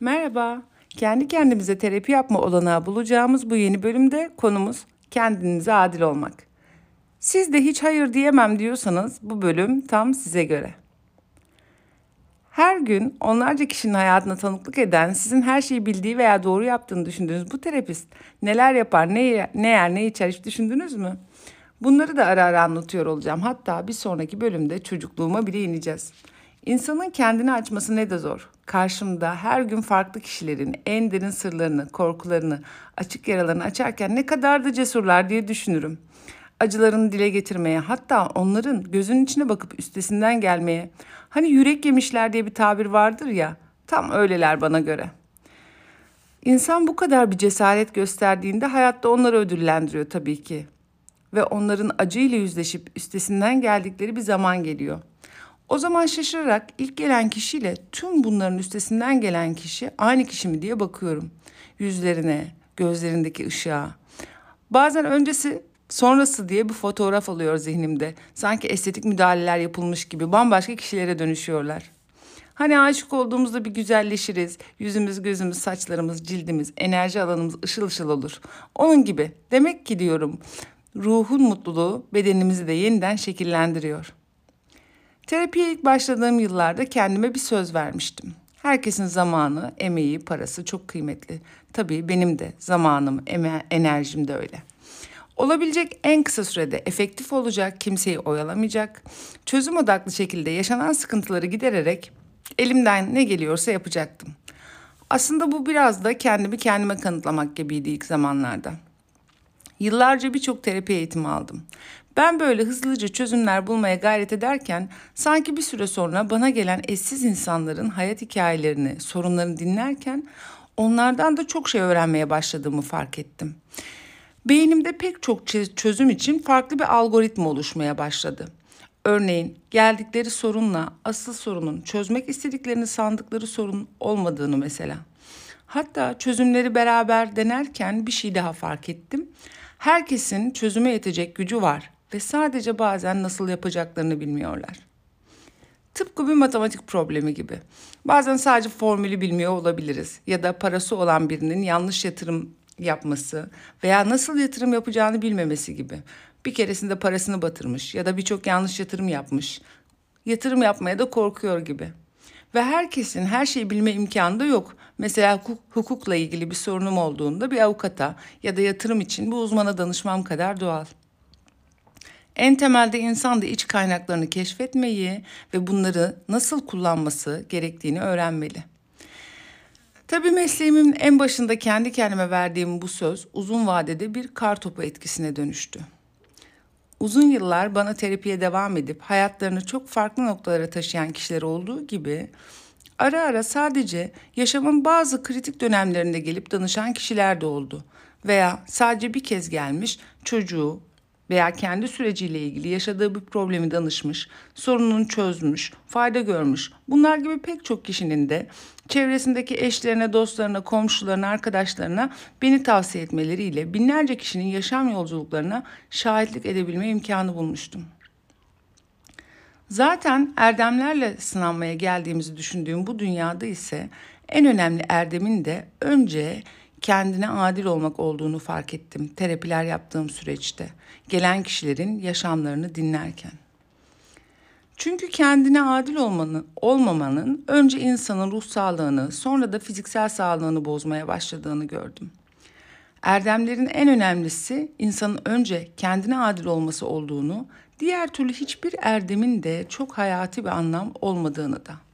Merhaba. Kendi kendimize terapi yapma olanağı bulacağımız bu yeni bölümde konumuz kendinize adil olmak. Siz de hiç hayır diyemem diyorsanız bu bölüm tam size göre. Her gün onlarca kişinin hayatına tanıklık eden, sizin her şeyi bildiği veya doğru yaptığını düşündüğünüz bu terapist neler yapar, ne yer, ne yer, ne içer hiç düşündünüz mü? Bunları da ara ara anlatıyor olacağım. Hatta bir sonraki bölümde çocukluğuma bile ineceğiz. İnsanın kendini açması ne de zor. Karşımda her gün farklı kişilerin en derin sırlarını, korkularını, açık yaralarını açarken ne kadar da cesurlar diye düşünürüm. Acılarını dile getirmeye, hatta onların gözünün içine bakıp üstesinden gelmeye. Hani yürek yemişler diye bir tabir vardır ya, tam öyleler bana göre. İnsan bu kadar bir cesaret gösterdiğinde hayatta onları ödüllendiriyor tabii ki. Ve onların acıyla yüzleşip üstesinden geldikleri bir zaman geliyor. O zaman şaşırarak ilk gelen kişiyle tüm bunların üstesinden gelen kişi aynı kişi mi diye bakıyorum. Yüzlerine, gözlerindeki ışığa. Bazen öncesi sonrası diye bir fotoğraf alıyor zihnimde. Sanki estetik müdahaleler yapılmış gibi bambaşka kişilere dönüşüyorlar. Hani aşık olduğumuzda bir güzelleşiriz. Yüzümüz, gözümüz, saçlarımız, cildimiz, enerji alanımız ışıl ışıl olur. Onun gibi. Demek ki diyorum ruhun mutluluğu bedenimizi de yeniden şekillendiriyor. Terapiye ilk başladığım yıllarda kendime bir söz vermiştim. Herkesin zamanı, emeği, parası çok kıymetli. Tabii benim de zamanım, eme enerjim de öyle. Olabilecek en kısa sürede efektif olacak, kimseyi oyalamayacak, çözüm odaklı şekilde yaşanan sıkıntıları gidererek elimden ne geliyorsa yapacaktım. Aslında bu biraz da kendimi kendime kanıtlamak gibiydi ilk zamanlarda. Yıllarca birçok terapi eğitimi aldım. Ben böyle hızlıca çözümler bulmaya gayret ederken sanki bir süre sonra bana gelen eşsiz insanların hayat hikayelerini, sorunlarını dinlerken onlardan da çok şey öğrenmeye başladığımı fark ettim. Beynimde pek çok çözüm için farklı bir algoritma oluşmaya başladı. Örneğin geldikleri sorunla asıl sorunun çözmek istediklerini sandıkları sorun olmadığını mesela. Hatta çözümleri beraber denerken bir şey daha fark ettim. Herkesin çözüme yetecek gücü var ve sadece bazen nasıl yapacaklarını bilmiyorlar. Tıpkı bir matematik problemi gibi. Bazen sadece formülü bilmiyor olabiliriz ya da parası olan birinin yanlış yatırım yapması veya nasıl yatırım yapacağını bilmemesi gibi. Bir keresinde parasını batırmış ya da birçok yanlış yatırım yapmış. Yatırım yapmaya da korkuyor gibi. Ve herkesin her şeyi bilme imkanı da yok. Mesela hukukla ilgili bir sorunum olduğunda bir avukata ya da yatırım için bir uzmana danışmam kadar doğal. En temelde insan da iç kaynaklarını keşfetmeyi ve bunları nasıl kullanması gerektiğini öğrenmeli. Tabii mesleğimin en başında kendi kendime verdiğim bu söz uzun vadede bir kar topu etkisine dönüştü. Uzun yıllar bana terapiye devam edip hayatlarını çok farklı noktalara taşıyan kişiler olduğu gibi ara ara sadece yaşamın bazı kritik dönemlerinde gelip danışan kişiler de oldu veya sadece bir kez gelmiş çocuğu, veya kendi süreciyle ilgili yaşadığı bir problemi danışmış, sorununu çözmüş, fayda görmüş. Bunlar gibi pek çok kişinin de çevresindeki eşlerine, dostlarına, komşularına, arkadaşlarına beni tavsiye etmeleriyle binlerce kişinin yaşam yolculuklarına şahitlik edebilme imkanı bulmuştum. Zaten erdemlerle sınanmaya geldiğimizi düşündüğüm bu dünyada ise en önemli erdemin de önce kendine adil olmak olduğunu fark ettim terapiler yaptığım süreçte. Gelen kişilerin yaşamlarını dinlerken. Çünkü kendine adil olmanın, olmamanın önce insanın ruh sağlığını, sonra da fiziksel sağlığını bozmaya başladığını gördüm. Erdemlerin en önemlisi insanın önce kendine adil olması olduğunu, diğer türlü hiçbir erdemin de çok hayati bir anlam olmadığını da.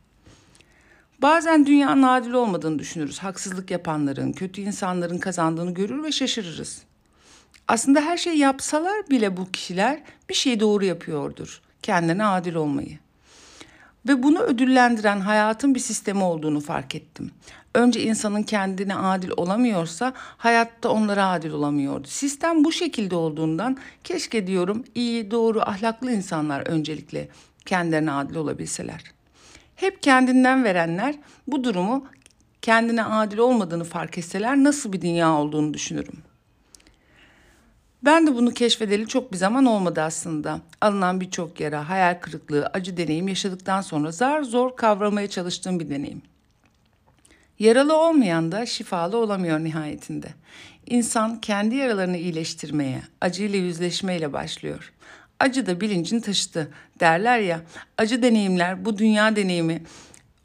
Bazen dünyanın adil olmadığını düşünürüz. Haksızlık yapanların, kötü insanların kazandığını görür ve şaşırırız. Aslında her şey yapsalar bile bu kişiler bir şey doğru yapıyordur. Kendine adil olmayı. Ve bunu ödüllendiren hayatın bir sistemi olduğunu fark ettim. Önce insanın kendine adil olamıyorsa hayatta onlara adil olamıyordu. Sistem bu şekilde olduğundan keşke diyorum iyi, doğru, ahlaklı insanlar öncelikle kendilerine adil olabilseler. Hep kendinden verenler bu durumu kendine adil olmadığını fark etseler nasıl bir dünya olduğunu düşünürüm. Ben de bunu keşfedeli çok bir zaman olmadı aslında. Alınan birçok yara, hayal kırıklığı, acı deneyim yaşadıktan sonra zar zor kavramaya çalıştığım bir deneyim. Yaralı olmayan da şifalı olamıyor nihayetinde. İnsan kendi yaralarını iyileştirmeye, acıyla yüzleşmeyle başlıyor. Acı da bilincin taşıtı derler ya. Acı deneyimler bu dünya deneyimi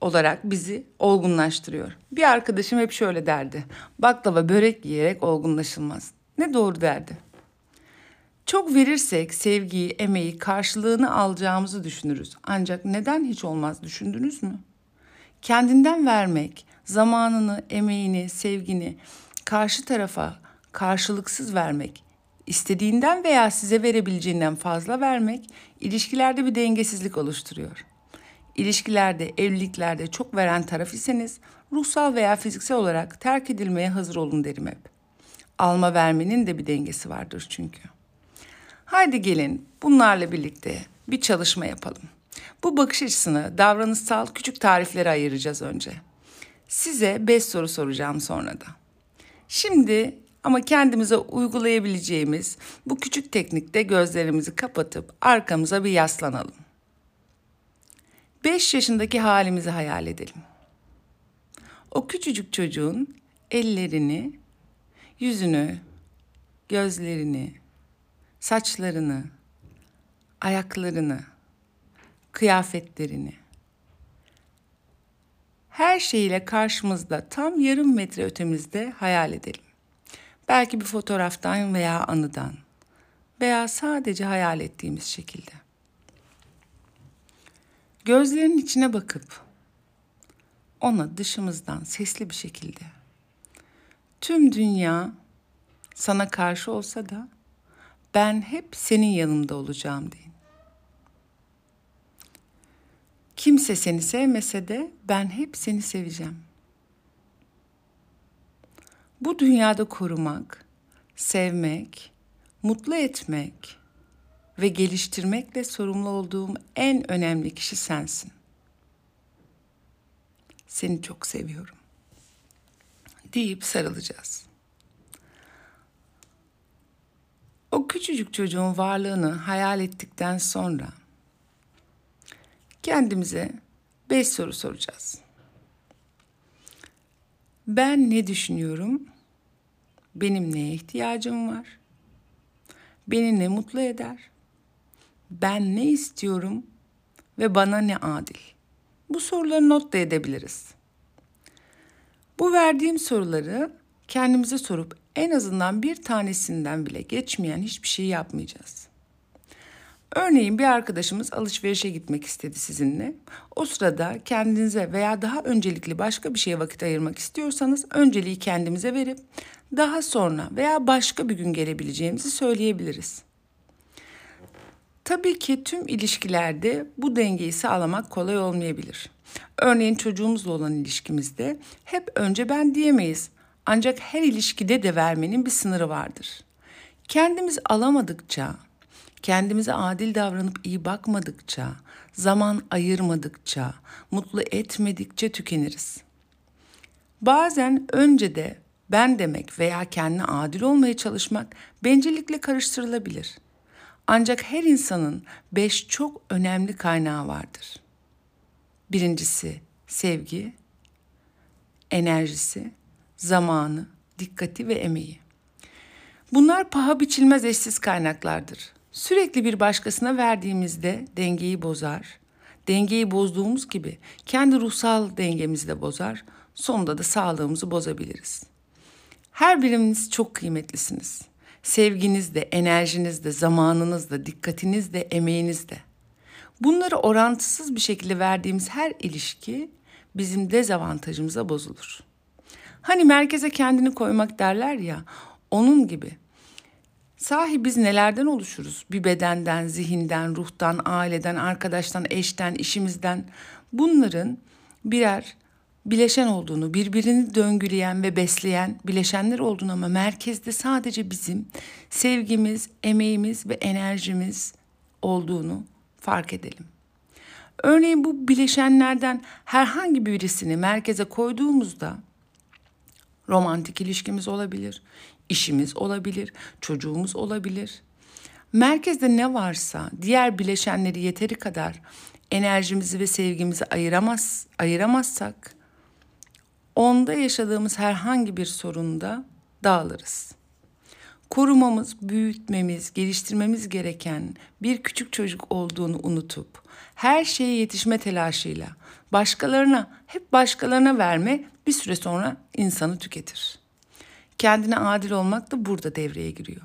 olarak bizi olgunlaştırıyor. Bir arkadaşım hep şöyle derdi. Baklava börek yiyerek olgunlaşılmaz. Ne doğru derdi. Çok verirsek sevgiyi, emeği, karşılığını alacağımızı düşünürüz. Ancak neden hiç olmaz düşündünüz mü? Kendinden vermek, zamanını, emeğini, sevgini karşı tarafa karşılıksız vermek, istediğinden veya size verebileceğinden fazla vermek ilişkilerde bir dengesizlik oluşturuyor. İlişkilerde, evliliklerde çok veren taraf iseniz ruhsal veya fiziksel olarak terk edilmeye hazır olun derim hep. Alma vermenin de bir dengesi vardır çünkü. Haydi gelin bunlarla birlikte bir çalışma yapalım. Bu bakış açısını davranışsal küçük tariflere ayıracağız önce. Size beş soru soracağım sonra da. Şimdi ama kendimize uygulayabileceğimiz bu küçük teknikte gözlerimizi kapatıp arkamıza bir yaslanalım. 5 yaşındaki halimizi hayal edelim. O küçücük çocuğun ellerini, yüzünü, gözlerini, saçlarını, ayaklarını, kıyafetlerini, her şeyiyle karşımızda tam yarım metre ötemizde hayal edelim. Belki bir fotoğraftan veya anıdan veya sadece hayal ettiğimiz şekilde. Gözlerinin içine bakıp ona dışımızdan sesli bir şekilde tüm dünya sana karşı olsa da ben hep senin yanında olacağım deyin. Kimse seni sevmese de ben hep seni seveceğim. Bu dünyada korumak, sevmek, mutlu etmek ve geliştirmekle sorumlu olduğum en önemli kişi sensin. Seni çok seviyorum. deyip sarılacağız. O küçücük çocuğun varlığını hayal ettikten sonra kendimize beş soru soracağız. Ben ne düşünüyorum? Benim neye ihtiyacım var? Beni ne mutlu eder? Ben ne istiyorum ve bana ne adil? Bu soruları not da edebiliriz. Bu verdiğim soruları kendimize sorup en azından bir tanesinden bile geçmeyen hiçbir şey yapmayacağız. Örneğin bir arkadaşımız alışverişe gitmek istedi sizinle. O sırada kendinize veya daha öncelikli başka bir şeye vakit ayırmak istiyorsanız önceliği kendimize verip daha sonra veya başka bir gün gelebileceğimizi söyleyebiliriz. Tabii ki tüm ilişkilerde bu dengeyi sağlamak kolay olmayabilir. Örneğin çocuğumuzla olan ilişkimizde hep önce ben diyemeyiz. Ancak her ilişkide de vermenin bir sınırı vardır. Kendimiz alamadıkça, kendimize adil davranıp iyi bakmadıkça, zaman ayırmadıkça, mutlu etmedikçe tükeniriz. Bazen önce de ben demek veya kendine adil olmaya çalışmak bencillikle karıştırılabilir. Ancak her insanın beş çok önemli kaynağı vardır. Birincisi sevgi, enerjisi, zamanı, dikkati ve emeği. Bunlar paha biçilmez eşsiz kaynaklardır. Sürekli bir başkasına verdiğimizde dengeyi bozar. Dengeyi bozduğumuz gibi kendi ruhsal dengemizi de bozar. Sonunda da sağlığımızı bozabiliriz. Her biriniz çok kıymetlisiniz. Sevginiz de, enerjiniz de, zamanınız da, dikkatiniz de, emeğiniz de. Bunları orantısız bir şekilde verdiğimiz her ilişki bizim dezavantajımıza bozulur. Hani merkeze kendini koymak derler ya, onun gibi. Sahi biz nelerden oluşuruz? Bir bedenden, zihinden, ruhtan, aileden, arkadaştan, eşten, işimizden. Bunların birer bileşen olduğunu, birbirini döngüleyen ve besleyen bileşenler olduğunu ama merkezde sadece bizim sevgimiz, emeğimiz ve enerjimiz olduğunu fark edelim. Örneğin bu bileşenlerden herhangi birisini merkeze koyduğumuzda romantik ilişkimiz olabilir, işimiz olabilir, çocuğumuz olabilir. Merkezde ne varsa diğer bileşenleri yeteri kadar enerjimizi ve sevgimizi ayıramaz ayıramazsak onda yaşadığımız herhangi bir sorunda dağılırız. Korumamız, büyütmemiz, geliştirmemiz gereken bir küçük çocuk olduğunu unutup her şeye yetişme telaşıyla başkalarına, hep başkalarına verme bir süre sonra insanı tüketir. Kendine adil olmak da burada devreye giriyor.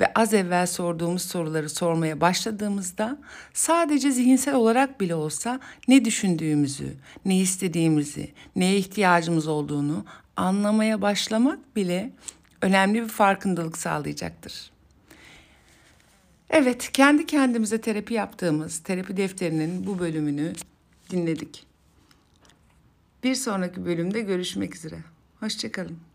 Ve az evvel sorduğumuz soruları sormaya başladığımızda sadece zihinsel olarak bile olsa ne düşündüğümüzü, ne istediğimizi, neye ihtiyacımız olduğunu anlamaya başlamak bile önemli bir farkındalık sağlayacaktır. Evet, kendi kendimize terapi yaptığımız terapi defterinin bu bölümünü dinledik. Bir sonraki bölümde görüşmek üzere. Hoşçakalın.